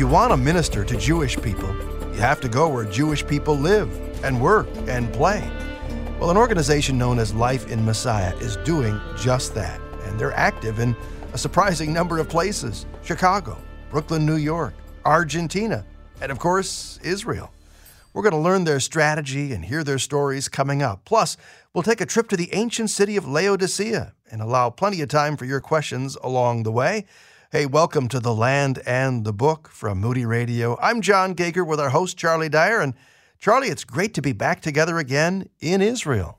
you want to minister to Jewish people, you have to go where Jewish people live and work and play. Well, an organization known as Life in Messiah is doing just that, and they're active in a surprising number of places Chicago, Brooklyn, New York, Argentina, and of course, Israel. We're going to learn their strategy and hear their stories coming up. Plus, we'll take a trip to the ancient city of Laodicea and allow plenty of time for your questions along the way. Hey, welcome to The Land and the Book from Moody Radio. I'm John Gauger with our host, Charlie Dyer. And Charlie, it's great to be back together again in Israel.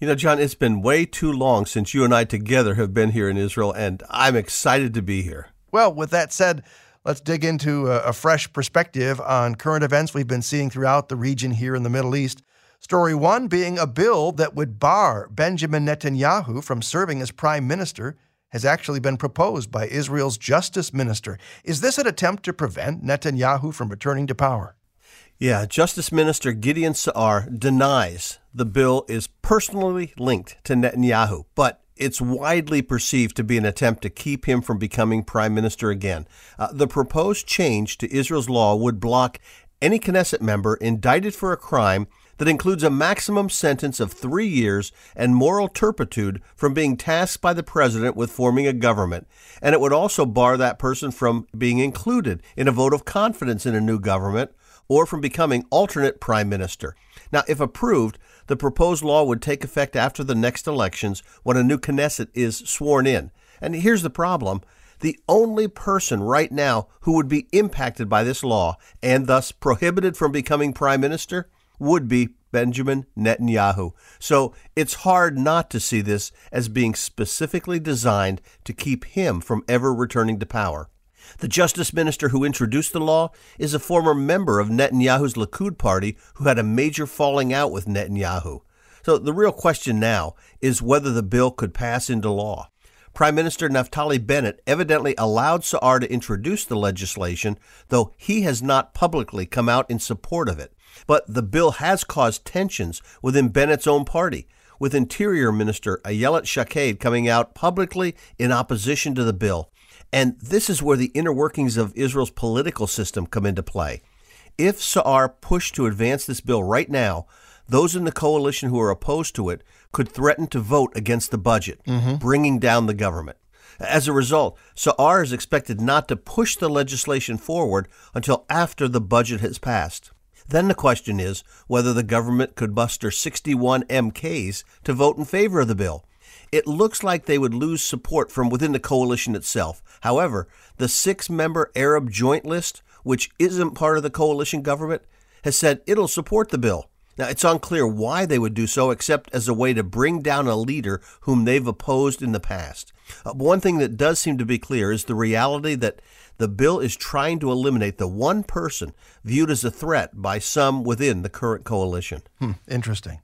You know, John, it's been way too long since you and I together have been here in Israel, and I'm excited to be here. Well, with that said, let's dig into a, a fresh perspective on current events we've been seeing throughout the region here in the Middle East. Story one being a bill that would bar Benjamin Netanyahu from serving as prime minister has actually been proposed by Israel's justice minister. Is this an attempt to prevent Netanyahu from returning to power? Yeah, Justice Minister Gideon Saar denies the bill is personally linked to Netanyahu, but it's widely perceived to be an attempt to keep him from becoming prime minister again. Uh, the proposed change to Israel's law would block any Knesset member indicted for a crime that includes a maximum sentence of three years and moral turpitude from being tasked by the president with forming a government. And it would also bar that person from being included in a vote of confidence in a new government or from becoming alternate prime minister. Now, if approved, the proposed law would take effect after the next elections when a new Knesset is sworn in. And here's the problem the only person right now who would be impacted by this law and thus prohibited from becoming prime minister would be Benjamin Netanyahu. So it's hard not to see this as being specifically designed to keep him from ever returning to power. The justice minister who introduced the law is a former member of Netanyahu's Likud party who had a major falling out with Netanyahu. So the real question now is whether the bill could pass into law. Prime Minister Naftali Bennett evidently allowed Saar to introduce the legislation, though he has not publicly come out in support of it. But the bill has caused tensions within Bennett's own party, with Interior Minister Ayelet Shaked coming out publicly in opposition to the bill. And this is where the inner workings of Israel's political system come into play. If Saar pushed to advance this bill right now, those in the coalition who are opposed to it could threaten to vote against the budget, mm-hmm. bringing down the government. As a result, Saar is expected not to push the legislation forward until after the budget has passed. Then the question is whether the government could muster 61 MKs to vote in favor of the bill. It looks like they would lose support from within the coalition itself. However, the six member Arab Joint List, which isn't part of the coalition government, has said it'll support the bill. Now, it's unclear why they would do so, except as a way to bring down a leader whom they've opposed in the past. Uh, one thing that does seem to be clear is the reality that the bill is trying to eliminate the one person viewed as a threat by some within the current coalition. Hmm, interesting.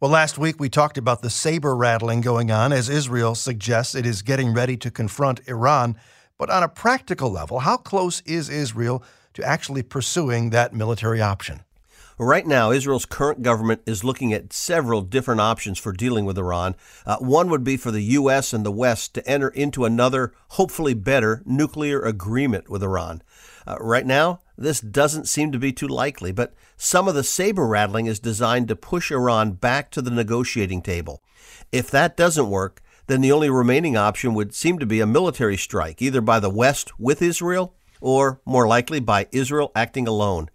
Well, last week we talked about the saber rattling going on as Israel suggests it is getting ready to confront Iran. But on a practical level, how close is Israel to actually pursuing that military option? Right now, Israel's current government is looking at several different options for dealing with Iran. Uh, one would be for the U.S. and the West to enter into another, hopefully better, nuclear agreement with Iran. Uh, right now, this doesn't seem to be too likely, but some of the saber rattling is designed to push Iran back to the negotiating table. If that doesn't work, then the only remaining option would seem to be a military strike, either by the West with Israel or, more likely, by Israel acting alone.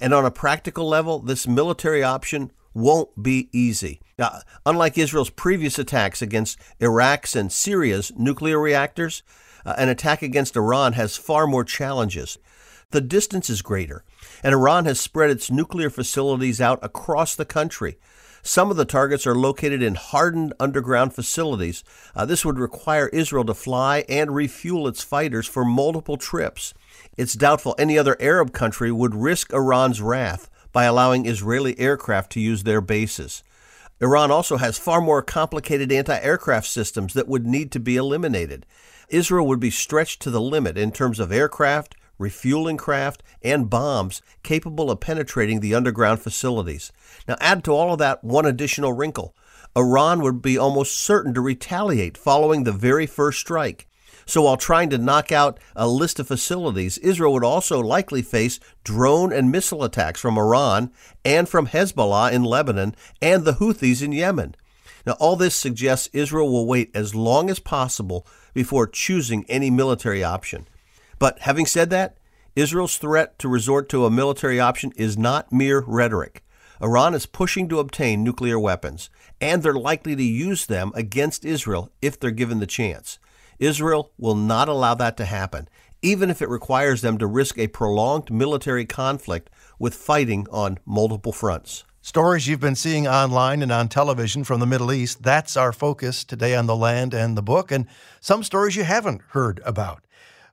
And on a practical level, this military option won't be easy. Now, unlike Israel's previous attacks against Iraq's and Syria's nuclear reactors, uh, an attack against Iran has far more challenges. The distance is greater, and Iran has spread its nuclear facilities out across the country. Some of the targets are located in hardened underground facilities. Uh, this would require Israel to fly and refuel its fighters for multiple trips. It's doubtful any other Arab country would risk Iran's wrath by allowing Israeli aircraft to use their bases. Iran also has far more complicated anti aircraft systems that would need to be eliminated. Israel would be stretched to the limit in terms of aircraft, refueling craft, and bombs capable of penetrating the underground facilities. Now, add to all of that one additional wrinkle Iran would be almost certain to retaliate following the very first strike. So while trying to knock out a list of facilities, Israel would also likely face drone and missile attacks from Iran and from Hezbollah in Lebanon and the Houthis in Yemen. Now, all this suggests Israel will wait as long as possible before choosing any military option. But having said that, Israel's threat to resort to a military option is not mere rhetoric. Iran is pushing to obtain nuclear weapons, and they're likely to use them against Israel if they're given the chance. Israel will not allow that to happen, even if it requires them to risk a prolonged military conflict with fighting on multiple fronts. Stories you've been seeing online and on television from the Middle East, that's our focus today on the land and the book, and some stories you haven't heard about.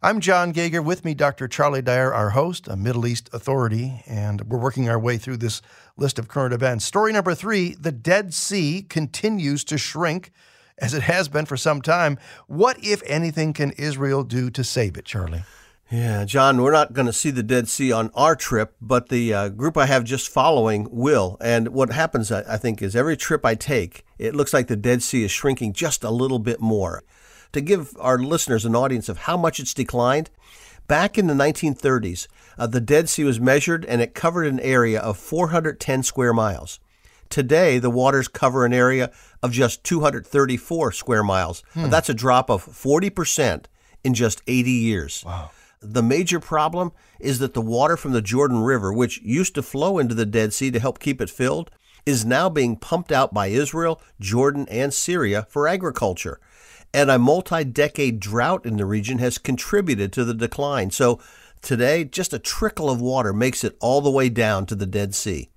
I'm John Gauger. With me, Dr. Charlie Dyer, our host, a Middle East authority, and we're working our way through this list of current events. Story number three the Dead Sea continues to shrink as it has been for some time. What, if anything, can Israel do to save it, Charlie? Yeah, John, we're not going to see the Dead Sea on our trip, but the uh, group I have just following will. And what happens, I think, is every trip I take, it looks like the Dead Sea is shrinking just a little bit more. To give our listeners an audience of how much it's declined, back in the 1930s, uh, the Dead Sea was measured and it covered an area of 410 square miles. Today, the waters cover an area of just 234 square miles. Hmm. That's a drop of 40% in just 80 years. Wow. The major problem is that the water from the Jordan River, which used to flow into the Dead Sea to help keep it filled, is now being pumped out by Israel, Jordan, and Syria for agriculture. And a multi decade drought in the region has contributed to the decline. So today, just a trickle of water makes it all the way down to the Dead Sea.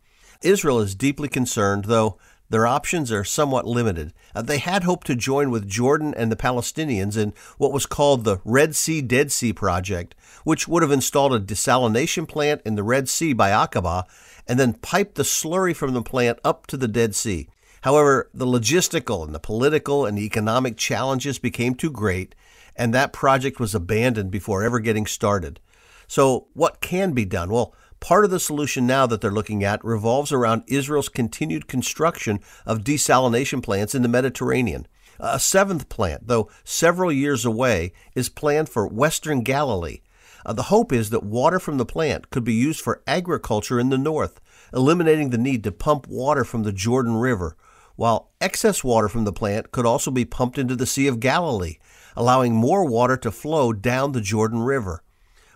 Israel is deeply concerned, though their options are somewhat limited. Uh, they had hoped to join with Jordan and the Palestinians in what was called the Red Sea Dead Sea Project, which would have installed a desalination plant in the Red Sea by Aqaba and then piped the slurry from the plant up to the Dead Sea. However, the logistical and the political and the economic challenges became too great, and that project was abandoned before ever getting started. So, what can be done? Well, Part of the solution now that they're looking at revolves around Israel's continued construction of desalination plants in the Mediterranean. A seventh plant, though several years away, is planned for Western Galilee. Uh, the hope is that water from the plant could be used for agriculture in the north, eliminating the need to pump water from the Jordan River, while excess water from the plant could also be pumped into the Sea of Galilee, allowing more water to flow down the Jordan River.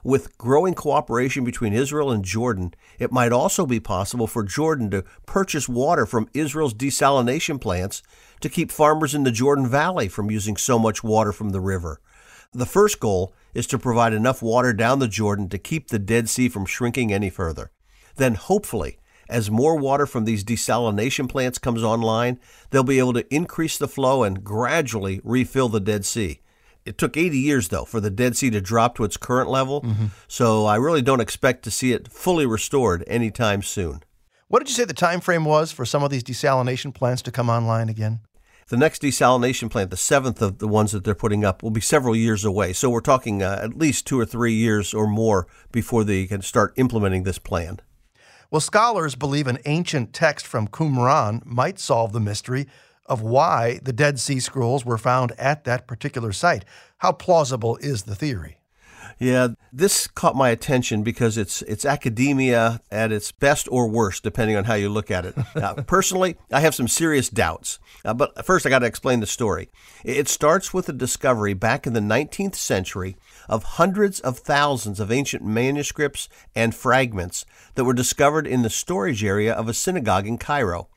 With growing cooperation between Israel and Jordan, it might also be possible for Jordan to purchase water from Israel's desalination plants to keep farmers in the Jordan Valley from using so much water from the river. The first goal is to provide enough water down the Jordan to keep the Dead Sea from shrinking any further. Then, hopefully, as more water from these desalination plants comes online, they'll be able to increase the flow and gradually refill the Dead Sea. It took 80 years, though, for the Dead Sea to drop to its current level. Mm-hmm. So I really don't expect to see it fully restored anytime soon. What did you say the time frame was for some of these desalination plants to come online again? The next desalination plant, the seventh of the ones that they're putting up, will be several years away. So we're talking uh, at least two or three years or more before they can start implementing this plan. Well, scholars believe an ancient text from Qumran might solve the mystery of why the Dead Sea Scrolls were found at that particular site. How plausible is the theory? Yeah, this caught my attention because it's it's academia at its best or worst, depending on how you look at it. Now, personally, I have some serious doubts. Uh, but first, I got to explain the story. It starts with a discovery back in the 19th century of hundreds of thousands of ancient manuscripts and fragments that were discovered in the storage area of a synagogue in Cairo.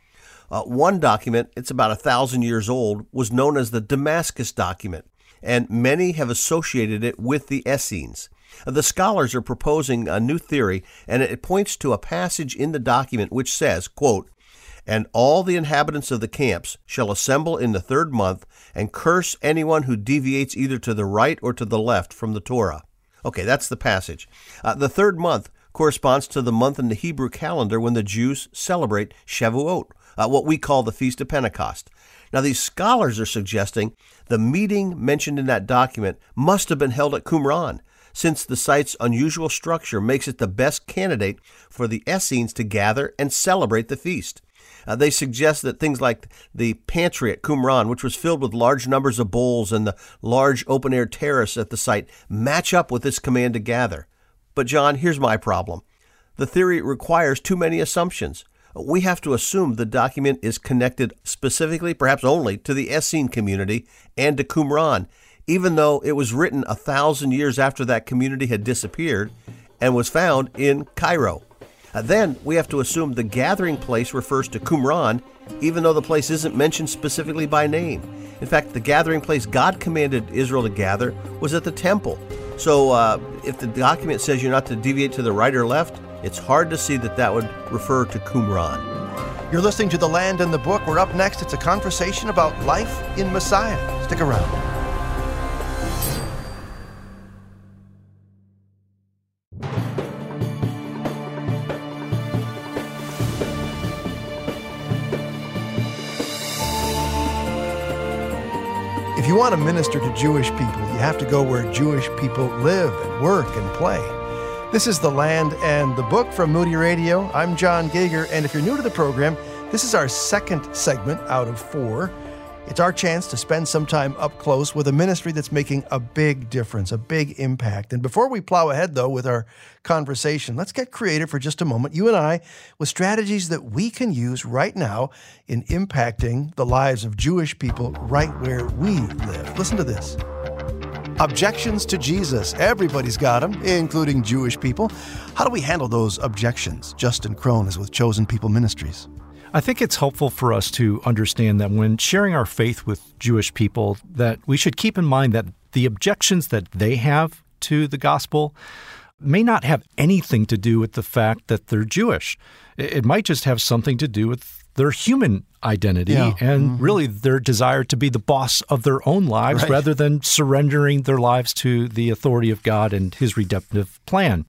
Uh, one document, it's about a thousand years old, was known as the Damascus document, and many have associated it with the Essenes. Uh, the scholars are proposing a new theory, and it points to a passage in the document which says, quote, and all the inhabitants of the camps shall assemble in the third month and curse anyone who deviates either to the right or to the left from the Torah. Okay, that's the passage. Uh, the third month corresponds to the month in the Hebrew calendar when the Jews celebrate Shavuot, uh, what we call the Feast of Pentecost. Now, these scholars are suggesting the meeting mentioned in that document must have been held at Qumran, since the site's unusual structure makes it the best candidate for the Essenes to gather and celebrate the feast. Uh, they suggest that things like the pantry at Qumran, which was filled with large numbers of bowls, and the large open air terrace at the site match up with this command to gather. But, John, here's my problem the theory requires too many assumptions. We have to assume the document is connected specifically, perhaps only, to the Essene community and to Qumran, even though it was written a thousand years after that community had disappeared and was found in Cairo. Uh, then we have to assume the gathering place refers to Qumran, even though the place isn't mentioned specifically by name. In fact, the gathering place God commanded Israel to gather was at the temple. So uh, if the document says you're not to deviate to the right or left, it's hard to see that that would refer to Qumran. You're listening to The Land and the Book. We're up next. It's a conversation about life in Messiah. Stick around. If you want to minister to Jewish people, you have to go where Jewish people live and work and play. This is The Land and the Book from Moody Radio. I'm John Gauger, and if you're new to the program, this is our second segment out of four. It's our chance to spend some time up close with a ministry that's making a big difference, a big impact. And before we plow ahead, though, with our conversation, let's get creative for just a moment, you and I, with strategies that we can use right now in impacting the lives of Jewish people right where we live. Listen to this. Objections to Jesus. Everybody's got them, including Jewish people. How do we handle those objections? Justin Kron is with Chosen People Ministries. I think it's helpful for us to understand that when sharing our faith with Jewish people that we should keep in mind that the objections that they have to the gospel may not have anything to do with the fact that they're Jewish. It might just have something to do with their human identity yeah. and mm-hmm. really their desire to be the boss of their own lives right. rather than surrendering their lives to the authority of God and his redemptive plan.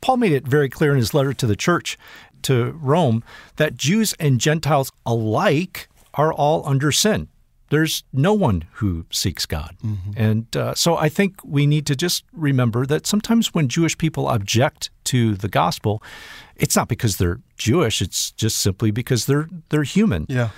Paul made it very clear in his letter to the church to Rome that Jews and Gentiles alike are all under sin. There's no one who seeks God. Mm-hmm. And uh, so I think we need to just remember that sometimes when Jewish people object to the gospel, it's not because they're Jewish, it's just simply because they're they're human. Yeah.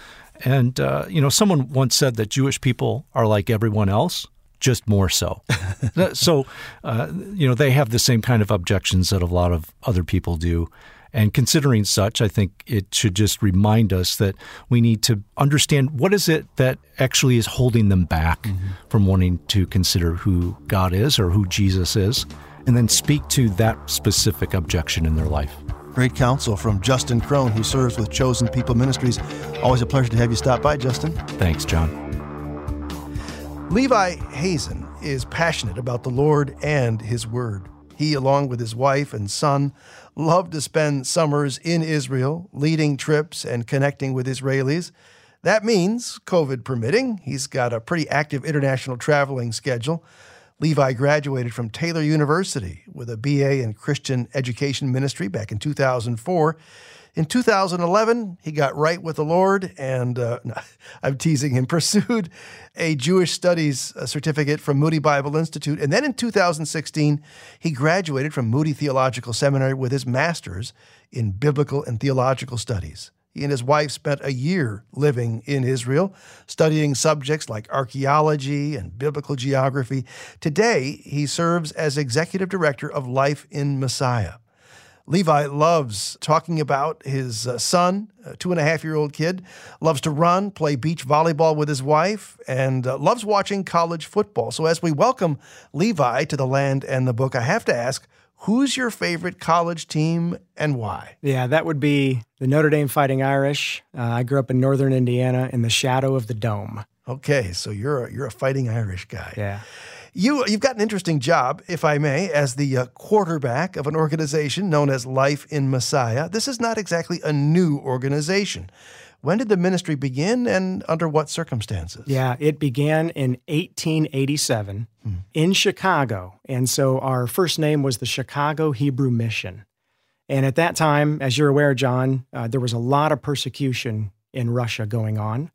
And uh, you know, someone once said that Jewish people are like everyone else, just more so. so, uh, you know, they have the same kind of objections that a lot of other people do. And considering such, I think it should just remind us that we need to understand what is it that actually is holding them back mm-hmm. from wanting to consider who God is or who Jesus is, and then speak to that specific objection in their life. Great counsel from Justin Kron, who serves with Chosen People Ministries. Always a pleasure to have you stop by, Justin. Thanks, John. Levi Hazen is passionate about the Lord and His Word. He, along with his wife and son, loved to spend summers in Israel, leading trips and connecting with Israelis. That means, COVID permitting, he's got a pretty active international traveling schedule. Levi graduated from Taylor University with a BA in Christian Education Ministry back in 2004. In 2011, he got right with the Lord, and uh, I'm teasing him, pursued a Jewish Studies uh, certificate from Moody Bible Institute. And then in 2016, he graduated from Moody Theological Seminary with his master's in Biblical and Theological Studies. He and his wife spent a year living in Israel, studying subjects like archaeology and biblical geography. Today, he serves as executive director of Life in Messiah. Levi loves talking about his uh, son, a two and a half year old kid, loves to run, play beach volleyball with his wife, and uh, loves watching college football. So, as we welcome Levi to the land and the book, I have to ask, who's your favorite college team and why? Yeah, that would be the Notre Dame Fighting Irish. Uh, I grew up in northern Indiana in the shadow of the dome. Okay, so you're a, you're a Fighting Irish guy. Yeah. You, you've got an interesting job, if I may, as the uh, quarterback of an organization known as Life in Messiah. This is not exactly a new organization. When did the ministry begin and under what circumstances? Yeah, it began in 1887 hmm. in Chicago. And so our first name was the Chicago Hebrew Mission. And at that time, as you're aware, John, uh, there was a lot of persecution in Russia going on,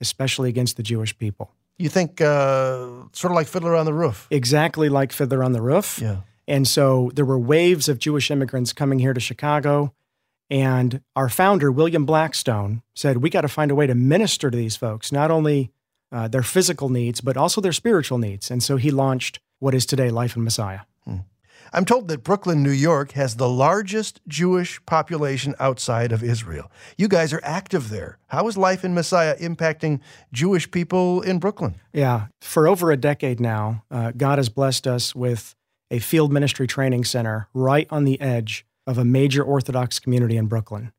especially against the Jewish people. You think uh, sort of like Fiddler on the Roof? Exactly like Fiddler on the Roof. Yeah. And so there were waves of Jewish immigrants coming here to Chicago. And our founder, William Blackstone, said, We got to find a way to minister to these folks, not only uh, their physical needs, but also their spiritual needs. And so he launched what is today Life in Messiah. Hmm. I'm told that Brooklyn, New York has the largest Jewish population outside of Israel. You guys are active there. How is Life in Messiah impacting Jewish people in Brooklyn? Yeah, for over a decade now, uh, God has blessed us with a field ministry training center right on the edge of a major Orthodox community in Brooklyn.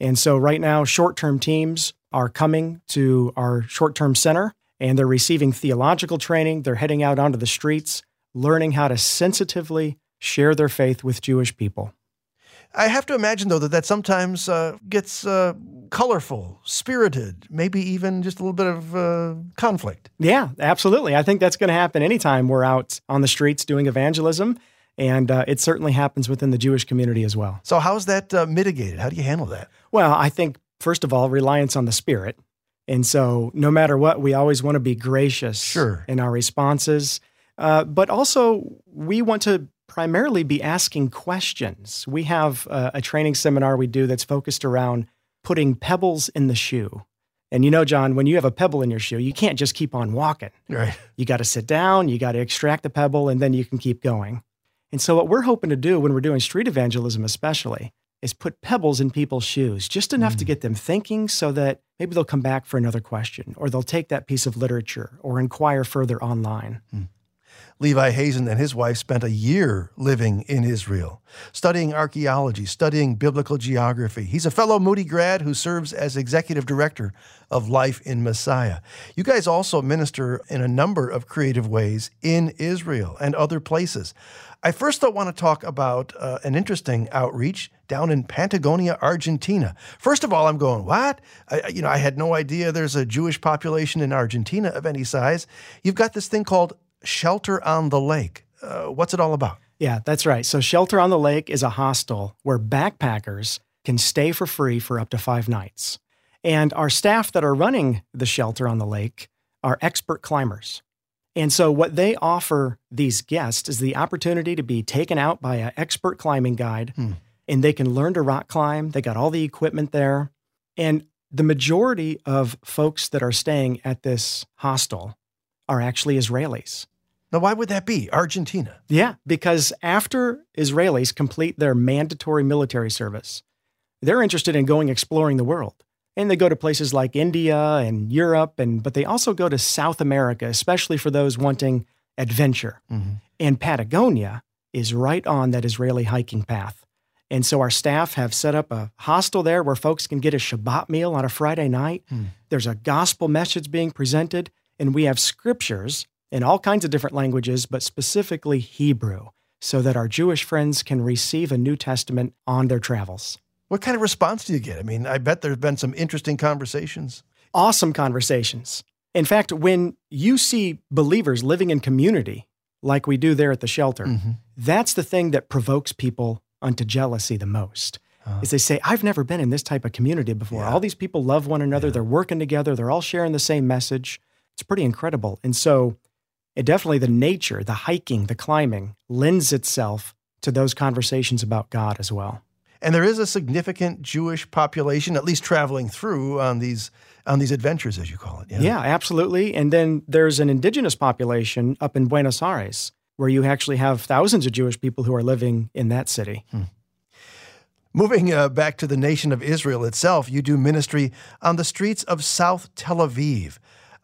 And so, right now, short term teams are coming to our short term center and they're receiving theological training. They're heading out onto the streets, learning how to sensitively share their faith with Jewish people. I have to imagine, though, that that sometimes uh, gets uh, colorful, spirited, maybe even just a little bit of uh, conflict. Yeah, absolutely. I think that's going to happen anytime we're out on the streets doing evangelism. And uh, it certainly happens within the Jewish community as well. So, how's that uh, mitigated? How do you handle that? Well, I think, first of all, reliance on the Spirit. And so, no matter what, we always want to be gracious sure. in our responses. Uh, but also, we want to primarily be asking questions. We have a, a training seminar we do that's focused around putting pebbles in the shoe. And you know, John, when you have a pebble in your shoe, you can't just keep on walking. Right. You got to sit down, you got to extract the pebble, and then you can keep going. And so, what we're hoping to do when we're doing street evangelism, especially, is put pebbles in people's shoes, just enough mm. to get them thinking so that maybe they'll come back for another question, or they'll take that piece of literature or inquire further online. Mm. Levi Hazen and his wife spent a year living in Israel, studying archaeology, studying biblical geography. He's a fellow Moody grad who serves as executive director of Life in Messiah. You guys also minister in a number of creative ways in Israel and other places. I first though want to talk about uh, an interesting outreach down in Patagonia, Argentina. First of all, I'm going, what? I, you know, I had no idea there's a Jewish population in Argentina of any size. You've got this thing called Shelter on the Lake. Uh, what's it all about? Yeah, that's right. So, Shelter on the Lake is a hostel where backpackers can stay for free for up to five nights. And our staff that are running the shelter on the lake are expert climbers. And so, what they offer these guests is the opportunity to be taken out by an expert climbing guide, hmm. and they can learn to rock climb. They got all the equipment there. And the majority of folks that are staying at this hostel are actually Israelis. Now, why would that be? Argentina? Yeah, because after Israelis complete their mandatory military service, they're interested in going exploring the world. And they go to places like India and Europe, and but they also go to South America, especially for those wanting adventure. Mm-hmm. And Patagonia is right on that Israeli hiking path. And so our staff have set up a hostel there where folks can get a Shabbat meal on a Friday night. Mm. There's a gospel message being presented, and we have scriptures in all kinds of different languages, but specifically Hebrew, so that our Jewish friends can receive a New Testament on their travels. What kind of response do you get? I mean, I bet there's been some interesting conversations. Awesome conversations. In fact, when you see believers living in community like we do there at the shelter, mm-hmm. that's the thing that provokes people unto jealousy the most. Uh, is they say, I've never been in this type of community before. Yeah. All these people love one another, yeah. they're working together, they're all sharing the same message. It's pretty incredible. And so, it definitely the nature, the hiking, the climbing lends itself to those conversations about God as well. And there is a significant Jewish population, at least traveling through on these on these adventures, as you call it. Yeah, yeah absolutely. And then there's an indigenous population up in Buenos Aires, where you actually have thousands of Jewish people who are living in that city. Hmm. Moving uh, back to the nation of Israel itself, you do ministry on the streets of South Tel Aviv.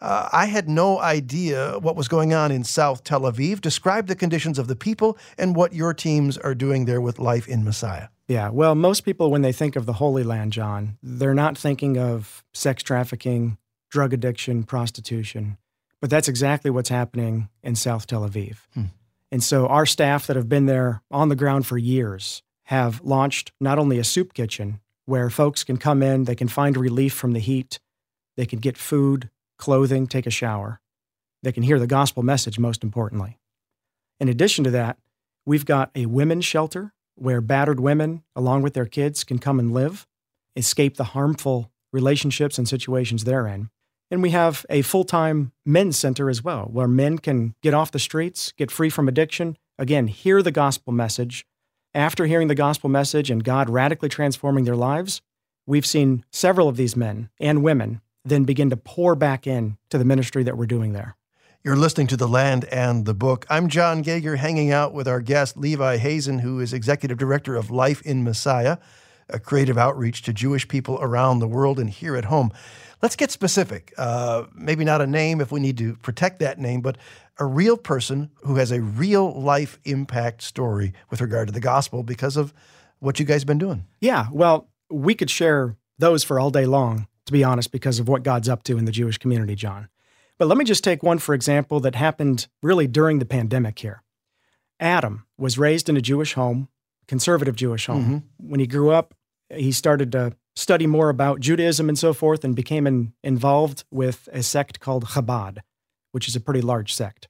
Uh, I had no idea what was going on in South Tel Aviv. Describe the conditions of the people and what your teams are doing there with Life in Messiah. Yeah, well, most people, when they think of the Holy Land, John, they're not thinking of sex trafficking, drug addiction, prostitution. But that's exactly what's happening in South Tel Aviv. Hmm. And so our staff that have been there on the ground for years have launched not only a soup kitchen where folks can come in, they can find relief from the heat, they can get food, clothing, take a shower. They can hear the gospel message, most importantly. In addition to that, we've got a women's shelter where battered women, along with their kids, can come and live, escape the harmful relationships and situations they're in. And we have a full time men's center as well, where men can get off the streets, get free from addiction, again, hear the gospel message, after hearing the gospel message and God radically transforming their lives, we've seen several of these men and women then begin to pour back in to the ministry that we're doing there. You're listening to The Land and the Book. I'm John Gauger, hanging out with our guest, Levi Hazen, who is Executive Director of Life in Messiah, a creative outreach to Jewish people around the world and here at home. Let's get specific. Uh, maybe not a name if we need to protect that name, but a real person who has a real life impact story with regard to the gospel because of what you guys have been doing. Yeah, well, we could share those for all day long, to be honest, because of what God's up to in the Jewish community, John. But let me just take one, for example, that happened really during the pandemic here. Adam was raised in a Jewish home, conservative Jewish home. Mm-hmm. When he grew up, he started to study more about Judaism and so forth and became in, involved with a sect called Chabad, which is a pretty large sect.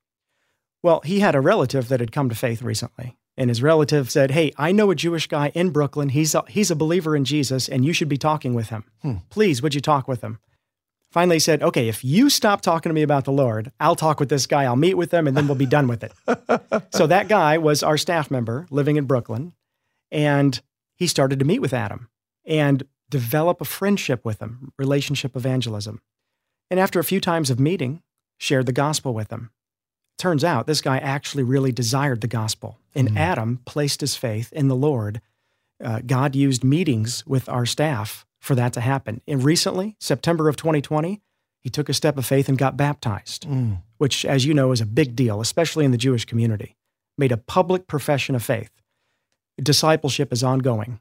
Well, he had a relative that had come to faith recently, and his relative said, Hey, I know a Jewish guy in Brooklyn. He's a, he's a believer in Jesus, and you should be talking with him. Hmm. Please, would you talk with him? finally he said, okay, if you stop talking to me about the Lord, I'll talk with this guy, I'll meet with him, and then we'll be done with it. so that guy was our staff member living in Brooklyn, and he started to meet with Adam and develop a friendship with him, relationship evangelism. And after a few times of meeting, shared the gospel with him. Turns out this guy actually really desired the gospel, and mm-hmm. Adam placed his faith in the Lord. Uh, God used meetings with our staff for that to happen. And recently, September of 2020, he took a step of faith and got baptized, mm. which, as you know, is a big deal, especially in the Jewish community. Made a public profession of faith. Discipleship is ongoing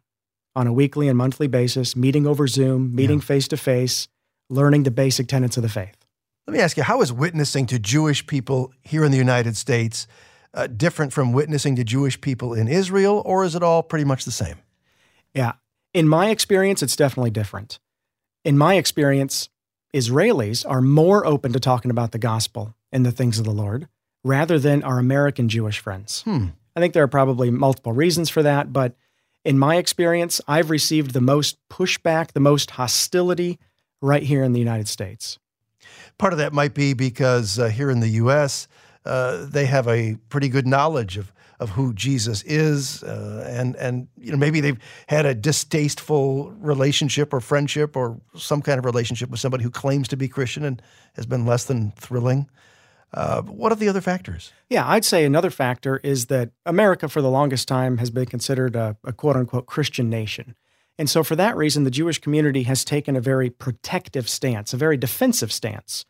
on a weekly and monthly basis, meeting over Zoom, meeting face to face, learning the basic tenets of the faith. Let me ask you how is witnessing to Jewish people here in the United States uh, different from witnessing to Jewish people in Israel, or is it all pretty much the same? Yeah, in my experience, it's definitely different. In my experience, Israelis are more open to talking about the gospel and the things of the Lord rather than our American Jewish friends. Hmm. I think there are probably multiple reasons for that, but in my experience, I've received the most pushback, the most hostility right here in the United States. Part of that might be because uh, here in the U.S., uh, they have a pretty good knowledge of of who Jesus is, uh, and and you know maybe they've had a distasteful relationship or friendship or some kind of relationship with somebody who claims to be Christian and has been less than thrilling. Uh, what are the other factors? Yeah, I'd say another factor is that America, for the longest time, has been considered a, a quote unquote Christian nation. And so, for that reason, the Jewish community has taken a very protective stance, a very defensive stance,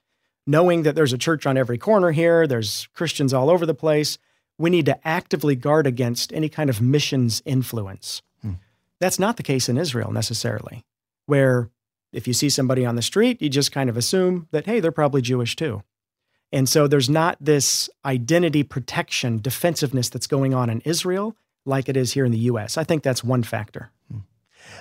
knowing that there's a church on every corner here, there's Christians all over the place we need to actively guard against any kind of missions influence. Hmm. That's not the case in Israel necessarily, where if you see somebody on the street, you just kind of assume that, hey, they're probably Jewish too. And so there's not this identity protection, defensiveness that's going on in Israel like it is here in the US. I think that's one factor. Hmm.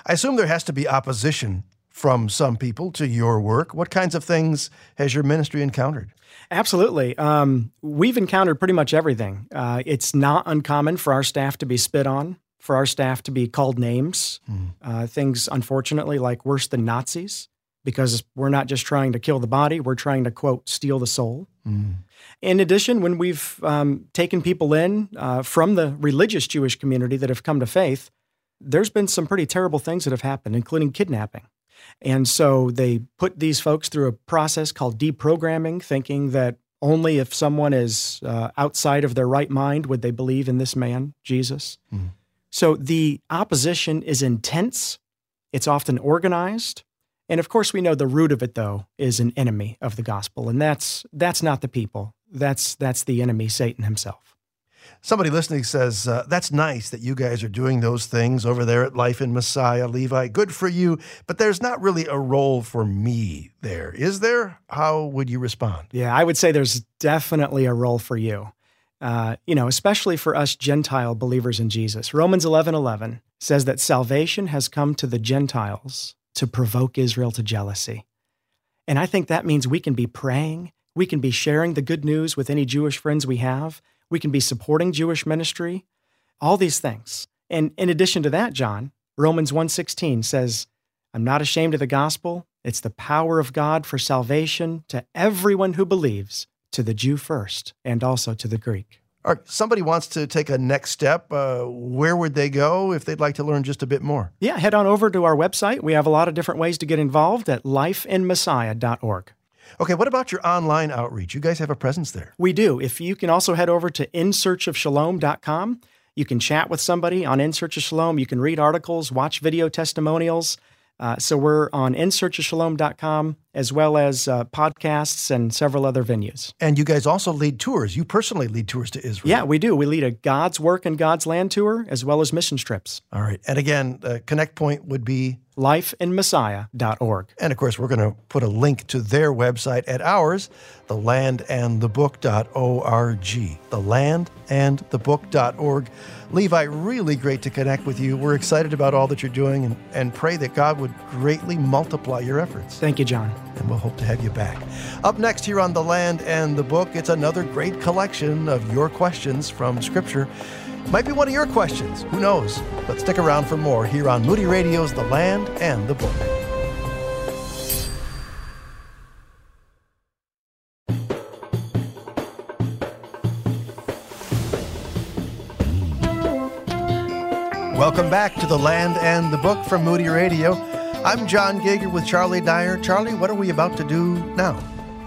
I assume there has to be opposition from some people to your work. What kinds of things has your ministry encountered? Absolutely. Um, we've encountered pretty much everything. Uh, it's not uncommon for our staff to be spit on, for our staff to be called names, mm. uh, things, unfortunately, like worse than Nazis, because we're not just trying to kill the body, we're trying to, quote, steal the soul. Mm. In addition, when we've um, taken people in uh, from the religious Jewish community that have come to faith, there's been some pretty terrible things that have happened, including kidnapping. And so they put these folks through a process called deprogramming, thinking that only if someone is uh, outside of their right mind would they believe in this man, Jesus. Mm. So the opposition is intense, it's often organized. And of course, we know the root of it, though, is an enemy of the gospel. And that's, that's not the people, that's, that's the enemy, Satan himself. Somebody listening says, uh, That's nice that you guys are doing those things over there at Life in Messiah, Levi. Good for you. But there's not really a role for me there. Is there? How would you respond? Yeah, I would say there's definitely a role for you. Uh, you know, especially for us Gentile believers in Jesus. Romans 11 11 says that salvation has come to the Gentiles to provoke Israel to jealousy. And I think that means we can be praying, we can be sharing the good news with any Jewish friends we have, we can be supporting Jewish ministry, all these things. And in addition to that, John, Romans 1:16 says, "I'm not ashamed of the gospel. It's the power of God for salvation to everyone who believes, to the Jew first and also to the Greek." Or somebody wants to take a next step, uh, where would they go if they'd like to learn just a bit more? Yeah, head on over to our website. We have a lot of different ways to get involved at lifeinmessiah.org. Okay, what about your online outreach? You guys have a presence there. We do. If you can also head over to insearchofshalom.com, you can chat with somebody on In Search of Shalom. You can read articles, watch video testimonials. Uh, so we're on insearchofshalom.com as well as uh, podcasts and several other venues. And you guys also lead tours. You personally lead tours to Israel. Yeah, we do. We lead a God's Work and God's Land tour as well as mission trips. All right. And again, uh, Connect Point would be lifeinmessiah.org. And of course, we're going to put a link to their website at ours, thelandandthebook.org. Thelandandthebook.org. Levi, really great to connect with you. We're excited about all that you're doing and, and pray that God would greatly multiply your efforts. Thank you, John. And we'll hope to have you back. Up next here on The Land and the Book, it's another great collection of your questions from Scripture. Might be one of your questions. Who knows? But stick around for more here on Moody Radio's The Land and the Book. Welcome back to The Land and the Book from Moody Radio. I'm John Gauger with Charlie Dyer. Charlie, what are we about to do now?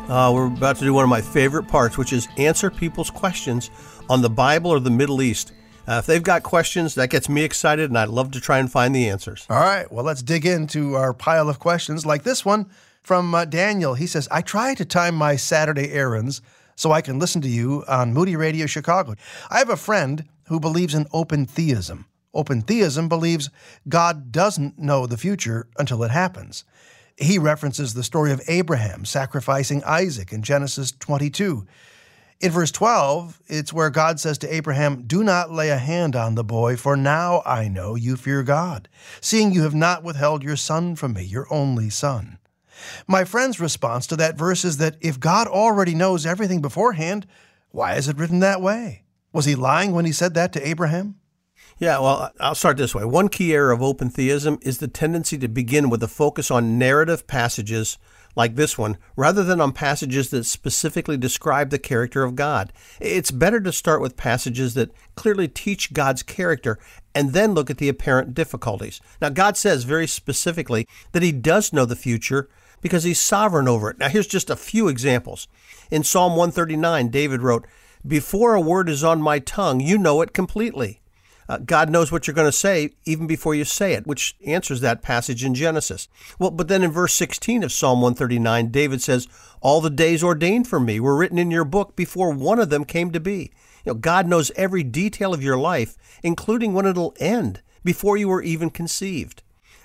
Uh, we're about to do one of my favorite parts, which is answer people's questions on the Bible or the Middle East. Uh, if they've got questions, that gets me excited, and I'd love to try and find the answers. All right. Well, let's dig into our pile of questions, like this one from uh, Daniel. He says, I try to time my Saturday errands so I can listen to you on Moody Radio Chicago. I have a friend who believes in open theism. Open theism believes God doesn't know the future until it happens. He references the story of Abraham sacrificing Isaac in Genesis 22. In verse 12, it's where God says to Abraham, Do not lay a hand on the boy, for now I know you fear God, seeing you have not withheld your son from me, your only son. My friend's response to that verse is that if God already knows everything beforehand, why is it written that way? Was he lying when he said that to Abraham? Yeah, well, I'll start this way. One key error of open theism is the tendency to begin with a focus on narrative passages like this one, rather than on passages that specifically describe the character of God. It's better to start with passages that clearly teach God's character and then look at the apparent difficulties. Now, God says very specifically that He does know the future because He's sovereign over it. Now, here's just a few examples. In Psalm 139, David wrote, Before a word is on my tongue, you know it completely. Uh, God knows what you're going to say even before you say it, which answers that passage in Genesis. Well, but then in verse 16 of Psalm 139, David says, All the days ordained for me were written in your book before one of them came to be. You know, God knows every detail of your life, including when it'll end, before you were even conceived.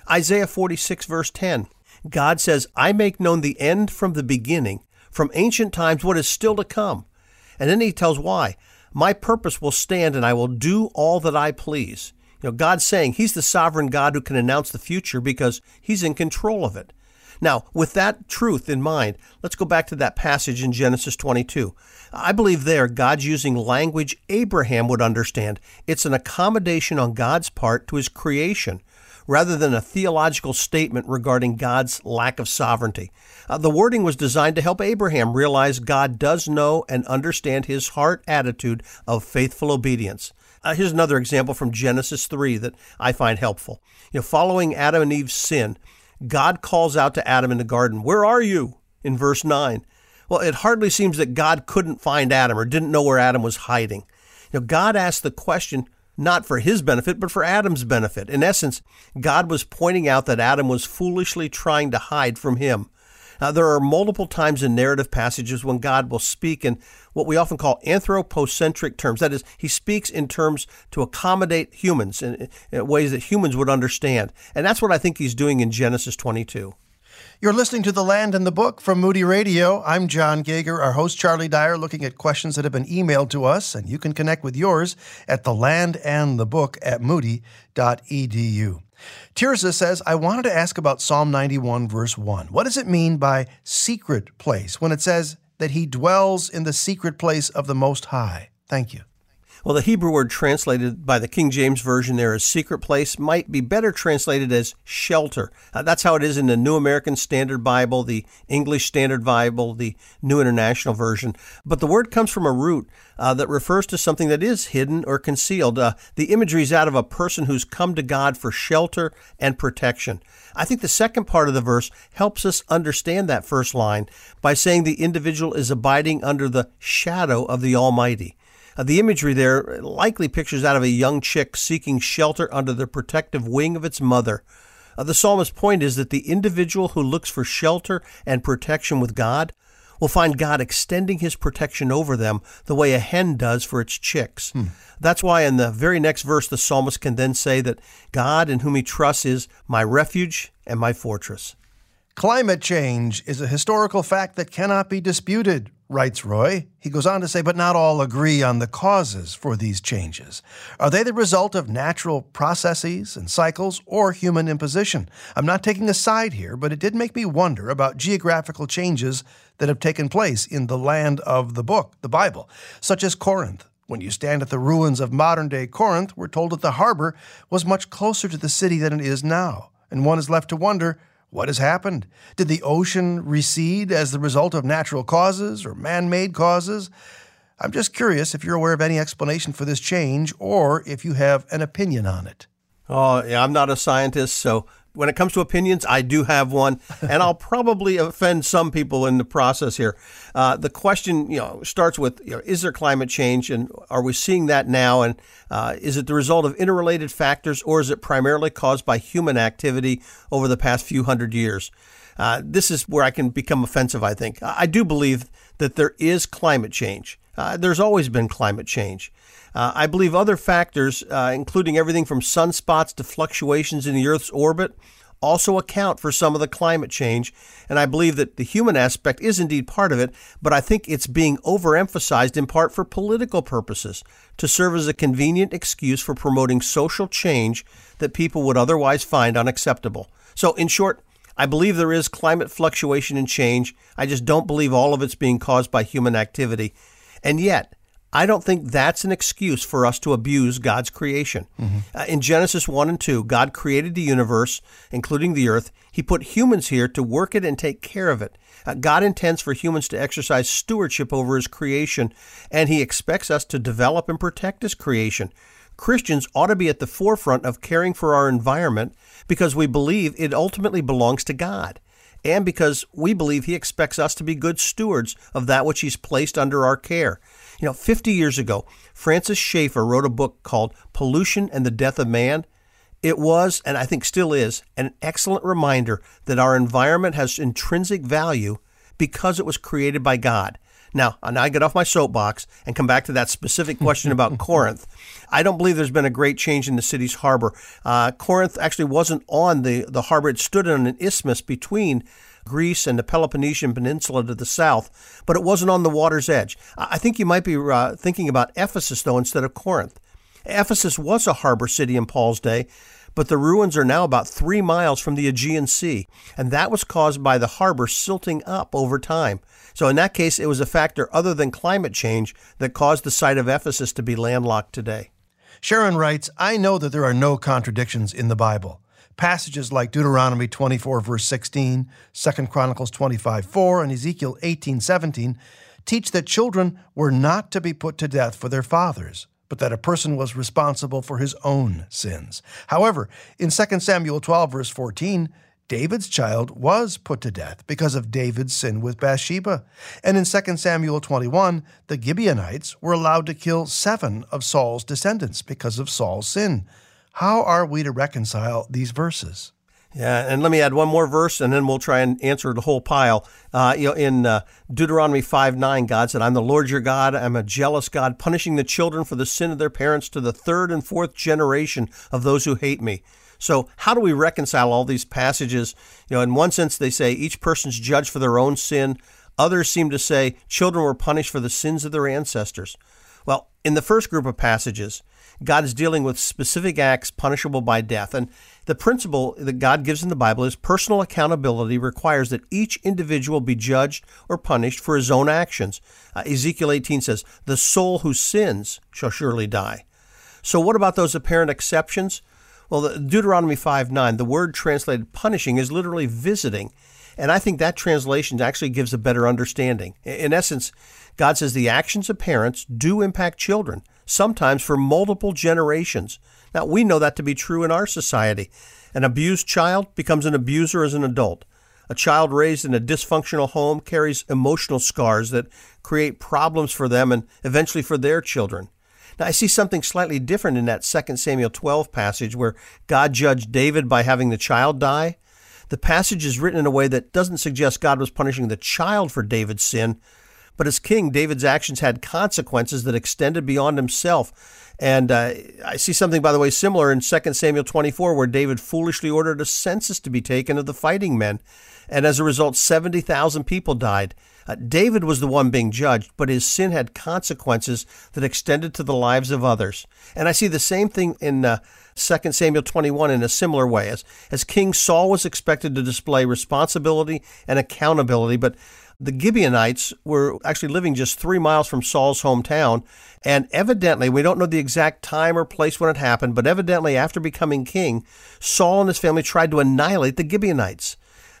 Isaiah 46, verse 10, God says, I make known the end from the beginning, from ancient times what is still to come. And then he tells why. My purpose will stand and I will do all that I please. You know, God's saying He's the sovereign God who can announce the future because He's in control of it. Now, with that truth in mind, let's go back to that passage in Genesis 22. I believe there God's using language Abraham would understand. It's an accommodation on God's part to his creation rather than a theological statement regarding God's lack of sovereignty. Uh, the wording was designed to help Abraham realize God does know and understand his heart attitude of faithful obedience. Uh, here's another example from Genesis 3 that I find helpful. You know, following Adam and Eve's sin, God calls out to Adam in the garden, Where are you? in verse 9. Well, it hardly seems that God couldn't find Adam or didn't know where Adam was hiding. You know, God asked the question, not for his benefit, but for Adam's benefit. In essence, God was pointing out that Adam was foolishly trying to hide from him. Now, there are multiple times in narrative passages when God will speak in what we often call anthropocentric terms. That is, he speaks in terms to accommodate humans in, in ways that humans would understand. And that's what I think he's doing in Genesis 22. You're listening to The Land and the Book from Moody Radio. I'm John Gauger, our host Charlie Dyer, looking at questions that have been emailed to us, and you can connect with yours at The Land and the Book at moody.edu. Tirza says, I wanted to ask about Psalm 91, verse 1. What does it mean by secret place when it says that he dwells in the secret place of the Most High? Thank you. Well, the Hebrew word translated by the King James Version there as secret place might be better translated as shelter. Uh, that's how it is in the New American Standard Bible, the English Standard Bible, the New International Version. But the word comes from a root uh, that refers to something that is hidden or concealed. Uh, the imagery is out of a person who's come to God for shelter and protection. I think the second part of the verse helps us understand that first line by saying the individual is abiding under the shadow of the Almighty. Uh, the imagery there likely pictures out of a young chick seeking shelter under the protective wing of its mother. Uh, the psalmist's point is that the individual who looks for shelter and protection with God will find God extending his protection over them the way a hen does for its chicks. Hmm. That's why in the very next verse, the psalmist can then say that God in whom he trusts is my refuge and my fortress. Climate change is a historical fact that cannot be disputed, writes Roy. He goes on to say, but not all agree on the causes for these changes. Are they the result of natural processes and cycles or human imposition? I'm not taking a side here, but it did make me wonder about geographical changes that have taken place in the land of the book, the Bible, such as Corinth. When you stand at the ruins of modern day Corinth, we're told that the harbor was much closer to the city than it is now, and one is left to wonder what has happened? Did the ocean recede as the result of natural causes or man made causes? I'm just curious if you're aware of any explanation for this change or if you have an opinion on it. Oh, yeah, I'm not a scientist, so when it comes to opinions, I do have one, and I'll probably offend some people in the process here. Uh, the question, you know, starts with: you know, Is there climate change, and are we seeing that now? And uh, is it the result of interrelated factors, or is it primarily caused by human activity over the past few hundred years? Uh, this is where I can become offensive. I think I do believe that there is climate change. Uh, there's always been climate change. Uh, I believe other factors, uh, including everything from sunspots to fluctuations in the Earth's orbit, also account for some of the climate change. And I believe that the human aspect is indeed part of it, but I think it's being overemphasized in part for political purposes to serve as a convenient excuse for promoting social change that people would otherwise find unacceptable. So, in short, I believe there is climate fluctuation and change. I just don't believe all of it's being caused by human activity. And yet, I don't think that's an excuse for us to abuse God's creation. Mm-hmm. Uh, in Genesis 1 and 2, God created the universe, including the earth. He put humans here to work it and take care of it. Uh, God intends for humans to exercise stewardship over His creation, and He expects us to develop and protect His creation. Christians ought to be at the forefront of caring for our environment because we believe it ultimately belongs to God and because we believe He expects us to be good stewards of that which He's placed under our care. You know, 50 years ago, Francis Schaeffer wrote a book called Pollution and the Death of Man. It was, and I think still is, an excellent reminder that our environment has intrinsic value because it was created by God. Now, now I get off my soapbox and come back to that specific question about Corinth. I don't believe there's been a great change in the city's harbor. Uh, Corinth actually wasn't on the, the harbor, it stood on an isthmus between Greece and the Peloponnesian Peninsula to the south, but it wasn't on the water's edge. I think you might be uh, thinking about Ephesus, though, instead of Corinth. Ephesus was a harbor city in Paul's day, but the ruins are now about three miles from the Aegean Sea, and that was caused by the harbor silting up over time. So, in that case, it was a factor other than climate change that caused the site of Ephesus to be landlocked today. Sharon writes I know that there are no contradictions in the Bible. Passages like Deuteronomy 24, verse 16, 2 Chronicles 25, 4, and Ezekiel 18, 17 teach that children were not to be put to death for their fathers, but that a person was responsible for his own sins. However, in 2 Samuel 12, verse 14, David's child was put to death because of David's sin with Bathsheba. And in 2 Samuel 21, the Gibeonites were allowed to kill seven of Saul's descendants because of Saul's sin. How are we to reconcile these verses? Yeah, and let me add one more verse, and then we'll try and answer the whole pile. Uh, you know, in uh, Deuteronomy five nine, God said, "I'm the Lord your God. I'm a jealous God, punishing the children for the sin of their parents to the third and fourth generation of those who hate me." So, how do we reconcile all these passages? You know, in one sense, they say each person's judged for their own sin. Others seem to say children were punished for the sins of their ancestors. Well, In the first group of passages, God is dealing with specific acts punishable by death. And the principle that God gives in the Bible is personal accountability requires that each individual be judged or punished for his own actions. Uh, Ezekiel 18 says, The soul who sins shall surely die. So, what about those apparent exceptions? Well, Deuteronomy 5 9, the word translated punishing is literally visiting. And I think that translation actually gives a better understanding. In essence, God says the actions of parents do impact children, sometimes for multiple generations. Now, we know that to be true in our society. An abused child becomes an abuser as an adult. A child raised in a dysfunctional home carries emotional scars that create problems for them and eventually for their children. Now, I see something slightly different in that 2 Samuel 12 passage where God judged David by having the child die. The passage is written in a way that doesn't suggest God was punishing the child for David's sin, but as king, David's actions had consequences that extended beyond himself. And uh, I see something, by the way, similar in 2 Samuel 24, where David foolishly ordered a census to be taken of the fighting men. And as a result, 70,000 people died. Uh, David was the one being judged, but his sin had consequences that extended to the lives of others. And I see the same thing in uh, 2 Samuel 21 in a similar way. As, as King Saul was expected to display responsibility and accountability, but the Gibeonites were actually living just three miles from Saul's hometown. And evidently, we don't know the exact time or place when it happened, but evidently, after becoming king, Saul and his family tried to annihilate the Gibeonites.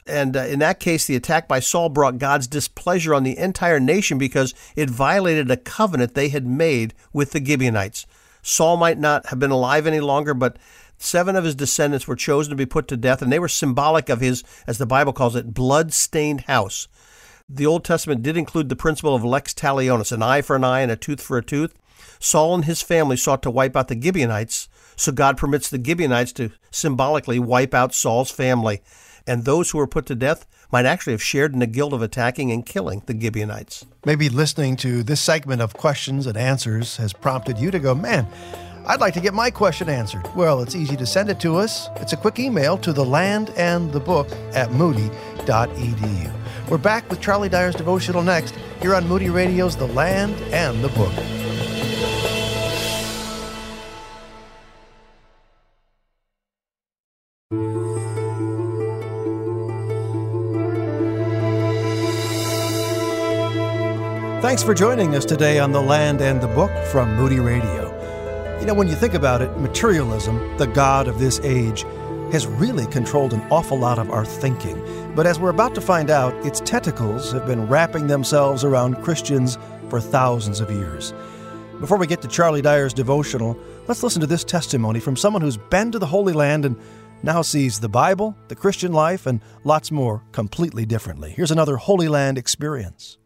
And uh, in that case, the attack by Saul brought God's displeasure on the entire nation because it violated a covenant they had made with the Gibeonites. Saul might not have been alive any longer, but seven of his descendants were chosen to be put to death, and they were symbolic of his, as the Bible calls it, blood stained house. The Old Testament did include the principle of lex talionis, an eye for an eye and a tooth for a tooth. Saul and his family sought to wipe out the Gibeonites, so God permits the Gibeonites to symbolically wipe out Saul's family and those who were put to death might actually have shared in the guilt of attacking and killing the Gibeonites. Maybe listening to this segment of questions and answers has prompted you to go, man, I'd like to get my question answered. Well, it's easy to send it to us. It's a quick email to the land and the book at moody.edu. We're back with Charlie Dyer's devotional next here on Moody Radio's The Land and the Book. Thanks for joining us today on The Land and the Book from Moody Radio. You know, when you think about it, materialism, the God of this age, has really controlled an awful lot of our thinking. But as we're about to find out, its tentacles have been wrapping themselves around Christians for thousands of years. Before we get to Charlie Dyer's devotional, let's listen to this testimony from someone who's been to the Holy Land and now sees the Bible, the Christian life, and lots more completely differently. Here's another Holy Land experience.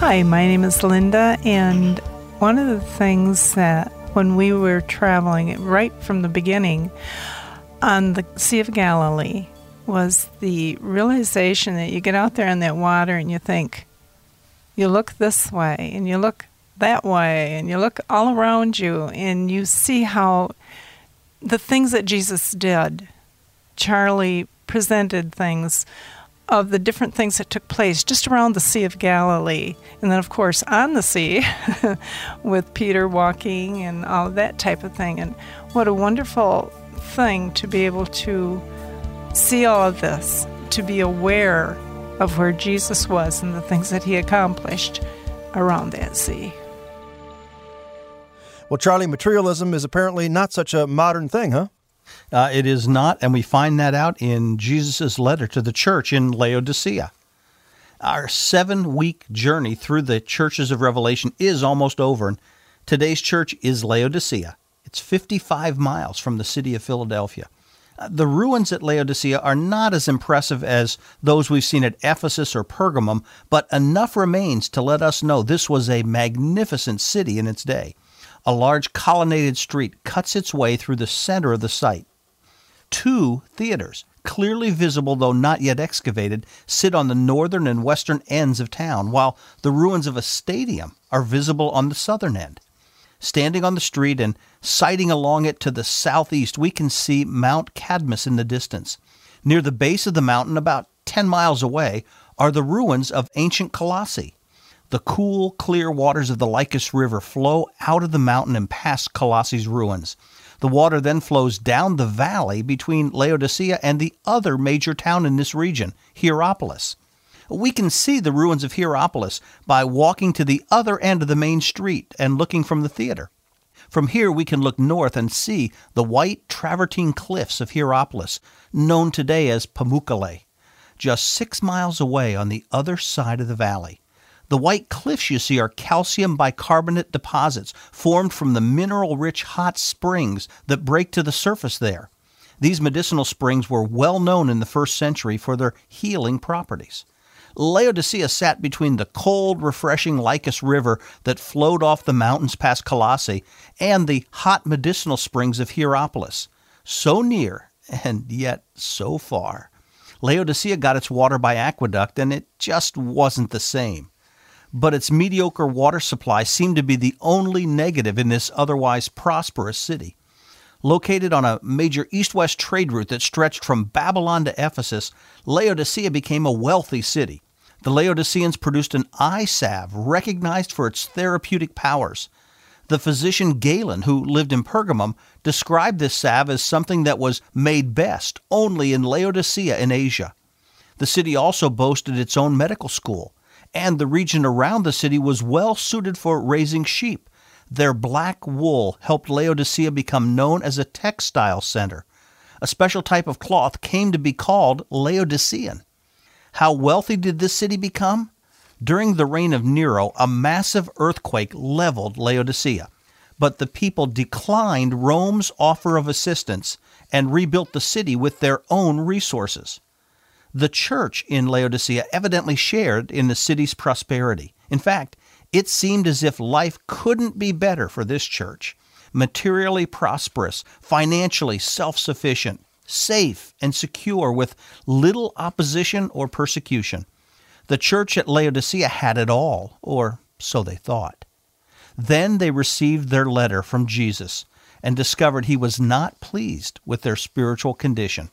Hi, my name is Linda, and one of the things that when we were traveling right from the beginning on the Sea of Galilee was the realization that you get out there in that water and you think, you look this way and you look that way and you look all around you and you see how the things that Jesus did, Charlie presented things of the different things that took place just around the Sea of Galilee. And then, of course, on the sea with Peter walking and all that type of thing. And what a wonderful thing to be able to see all of this, to be aware of where Jesus was and the things that he accomplished around that sea. Well, Charlie, materialism is apparently not such a modern thing, huh? Uh, it is not, and we find that out in Jesus' letter to the church in Laodicea. Our seven week journey through the churches of Revelation is almost over, and today's church is Laodicea. It's 55 miles from the city of Philadelphia. Uh, the ruins at Laodicea are not as impressive as those we've seen at Ephesus or Pergamum, but enough remains to let us know this was a magnificent city in its day. A large colonnaded street cuts its way through the center of the site. Two theaters, clearly visible though not yet excavated, sit on the northern and western ends of town, while the ruins of a stadium are visible on the southern end. Standing on the street and sighting along it to the southeast, we can see Mount Cadmus in the distance. Near the base of the mountain, about 10 miles away, are the ruins of ancient Colossae. The cool, clear waters of the Lycus River flow out of the mountain and past Colossae's ruins. The water then flows down the valley between Laodicea and the other major town in this region, Hierapolis. We can see the ruins of Hierapolis by walking to the other end of the main street and looking from the theater. From here, we can look north and see the white travertine cliffs of Hierapolis, known today as Pamukkale, just six miles away on the other side of the valley. The white cliffs you see are calcium bicarbonate deposits formed from the mineral rich hot springs that break to the surface there. These medicinal springs were well known in the first century for their healing properties. Laodicea sat between the cold, refreshing Lycus River that flowed off the mountains past Colossae and the hot medicinal springs of Hierapolis. So near, and yet so far. Laodicea got its water by aqueduct, and it just wasn't the same. But its mediocre water supply seemed to be the only negative in this otherwise prosperous city. Located on a major east west trade route that stretched from Babylon to Ephesus, Laodicea became a wealthy city. The Laodiceans produced an eye salve recognized for its therapeutic powers. The physician Galen, who lived in Pergamum, described this salve as something that was made best only in Laodicea in Asia. The city also boasted its own medical school, and the region around the city was well suited for raising sheep. Their black wool helped Laodicea become known as a textile center. A special type of cloth came to be called Laodicean. How wealthy did this city become? During the reign of Nero, a massive earthquake leveled Laodicea, but the people declined Rome's offer of assistance and rebuilt the city with their own resources. The church in Laodicea evidently shared in the city's prosperity. In fact, it seemed as if life couldn't be better for this church. Materially prosperous, financially self sufficient, safe and secure with little opposition or persecution. The church at Laodicea had it all, or so they thought. Then they received their letter from Jesus and discovered he was not pleased with their spiritual condition.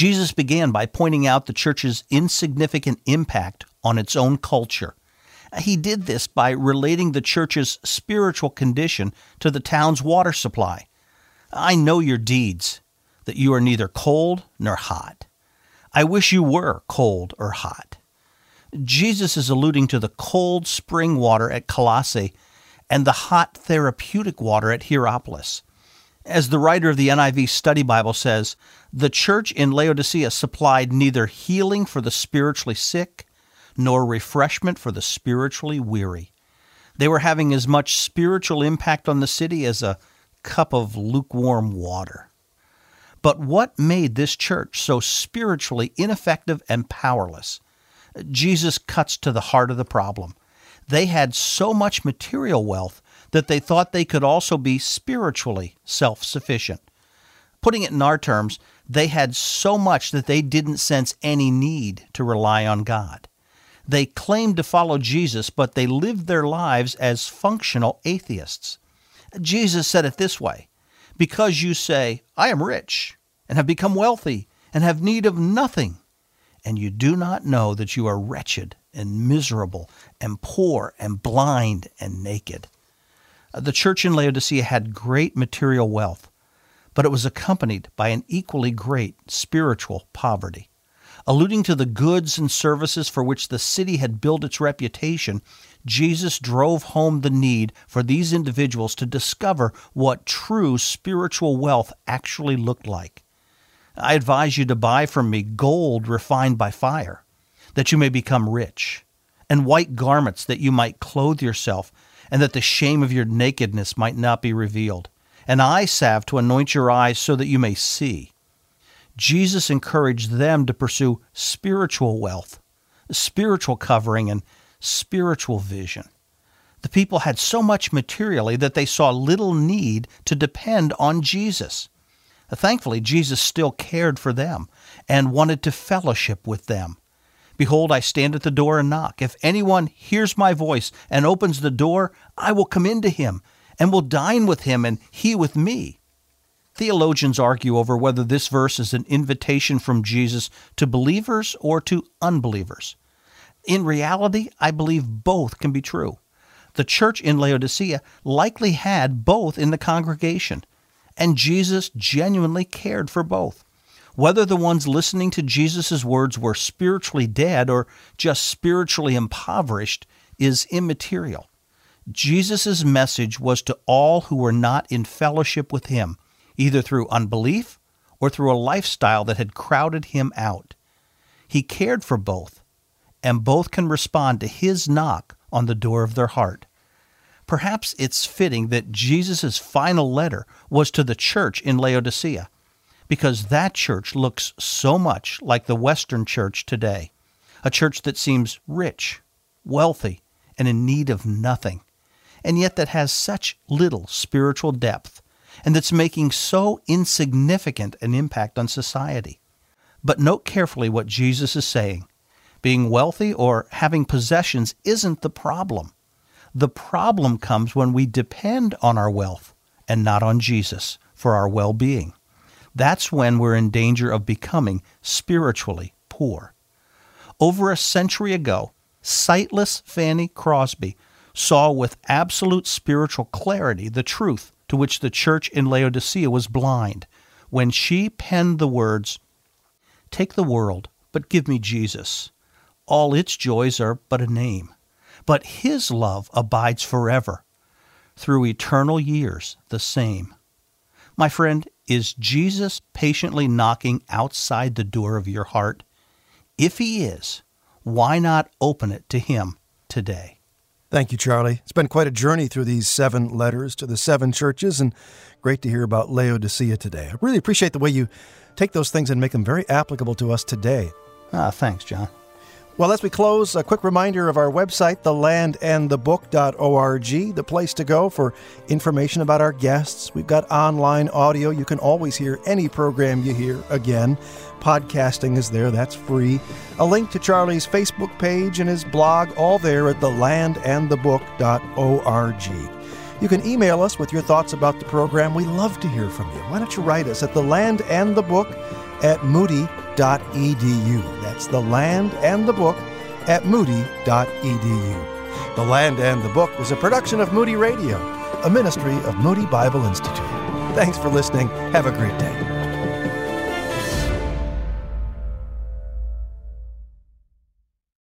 Jesus began by pointing out the church's insignificant impact on its own culture. He did this by relating the church's spiritual condition to the town's water supply. I know your deeds, that you are neither cold nor hot. I wish you were cold or hot. Jesus is alluding to the cold spring water at Colossae and the hot therapeutic water at Hierapolis. As the writer of the NIV Study Bible says, the church in Laodicea supplied neither healing for the spiritually sick nor refreshment for the spiritually weary. They were having as much spiritual impact on the city as a cup of lukewarm water. But what made this church so spiritually ineffective and powerless? Jesus cuts to the heart of the problem. They had so much material wealth that they thought they could also be spiritually self sufficient. Putting it in our terms, they had so much that they didn't sense any need to rely on God. They claimed to follow Jesus, but they lived their lives as functional atheists. Jesus said it this way because you say, I am rich, and have become wealthy, and have need of nothing, and you do not know that you are wretched, and miserable, and poor, and blind, and naked. The church in Laodicea had great material wealth, but it was accompanied by an equally great spiritual poverty. Alluding to the goods and services for which the city had built its reputation, Jesus drove home the need for these individuals to discover what true spiritual wealth actually looked like. I advise you to buy from me gold refined by fire, that you may become rich, and white garments that you might clothe yourself, and that the shame of your nakedness might not be revealed, and eye salve to anoint your eyes so that you may see. Jesus encouraged them to pursue spiritual wealth, spiritual covering, and spiritual vision. The people had so much materially that they saw little need to depend on Jesus. Thankfully, Jesus still cared for them and wanted to fellowship with them. Behold, I stand at the door and knock. If anyone hears my voice and opens the door, I will come into him and will dine with him and he with me. Theologians argue over whether this verse is an invitation from Jesus to believers or to unbelievers. In reality, I believe both can be true. The church in Laodicea likely had both in the congregation, and Jesus genuinely cared for both. Whether the ones listening to Jesus' words were spiritually dead or just spiritually impoverished is immaterial. Jesus' message was to all who were not in fellowship with him, either through unbelief or through a lifestyle that had crowded him out. He cared for both, and both can respond to his knock on the door of their heart. Perhaps it's fitting that Jesus' final letter was to the church in Laodicea, because that church looks so much like the Western church today, a church that seems rich, wealthy, and in need of nothing, and yet that has such little spiritual depth, and that's making so insignificant an impact on society. But note carefully what Jesus is saying. Being wealthy or having possessions isn't the problem. The problem comes when we depend on our wealth and not on Jesus for our well being. That's when we're in danger of becoming spiritually poor. Over a century ago, sightless Fanny Crosby saw with absolute spiritual clarity the truth to which the church in Laodicea was blind when she penned the words, Take the world, but give me Jesus. All its joys are but a name, but his love abides forever, through eternal years the same. My friend, is Jesus patiently knocking outside the door of your heart? If he is, why not open it to him today? Thank you, Charlie. It's been quite a journey through these seven letters to the seven churches, and great to hear about Laodicea today. I really appreciate the way you take those things and make them very applicable to us today. Ah, thanks, John. Well, as we close, a quick reminder of our website, thelandandthebook.org, the place to go for information about our guests. We've got online audio. You can always hear any program you hear again. Podcasting is there, that's free. A link to Charlie's Facebook page and his blog, all there at thelandandthebook.org. You can email us with your thoughts about the program. We love to hear from you. Why don't you write us at the at moody.edu. That's the land and the book at moody.edu. The Land and the Book is a production of Moody Radio, a ministry of Moody Bible Institute. Thanks for listening. Have a great day.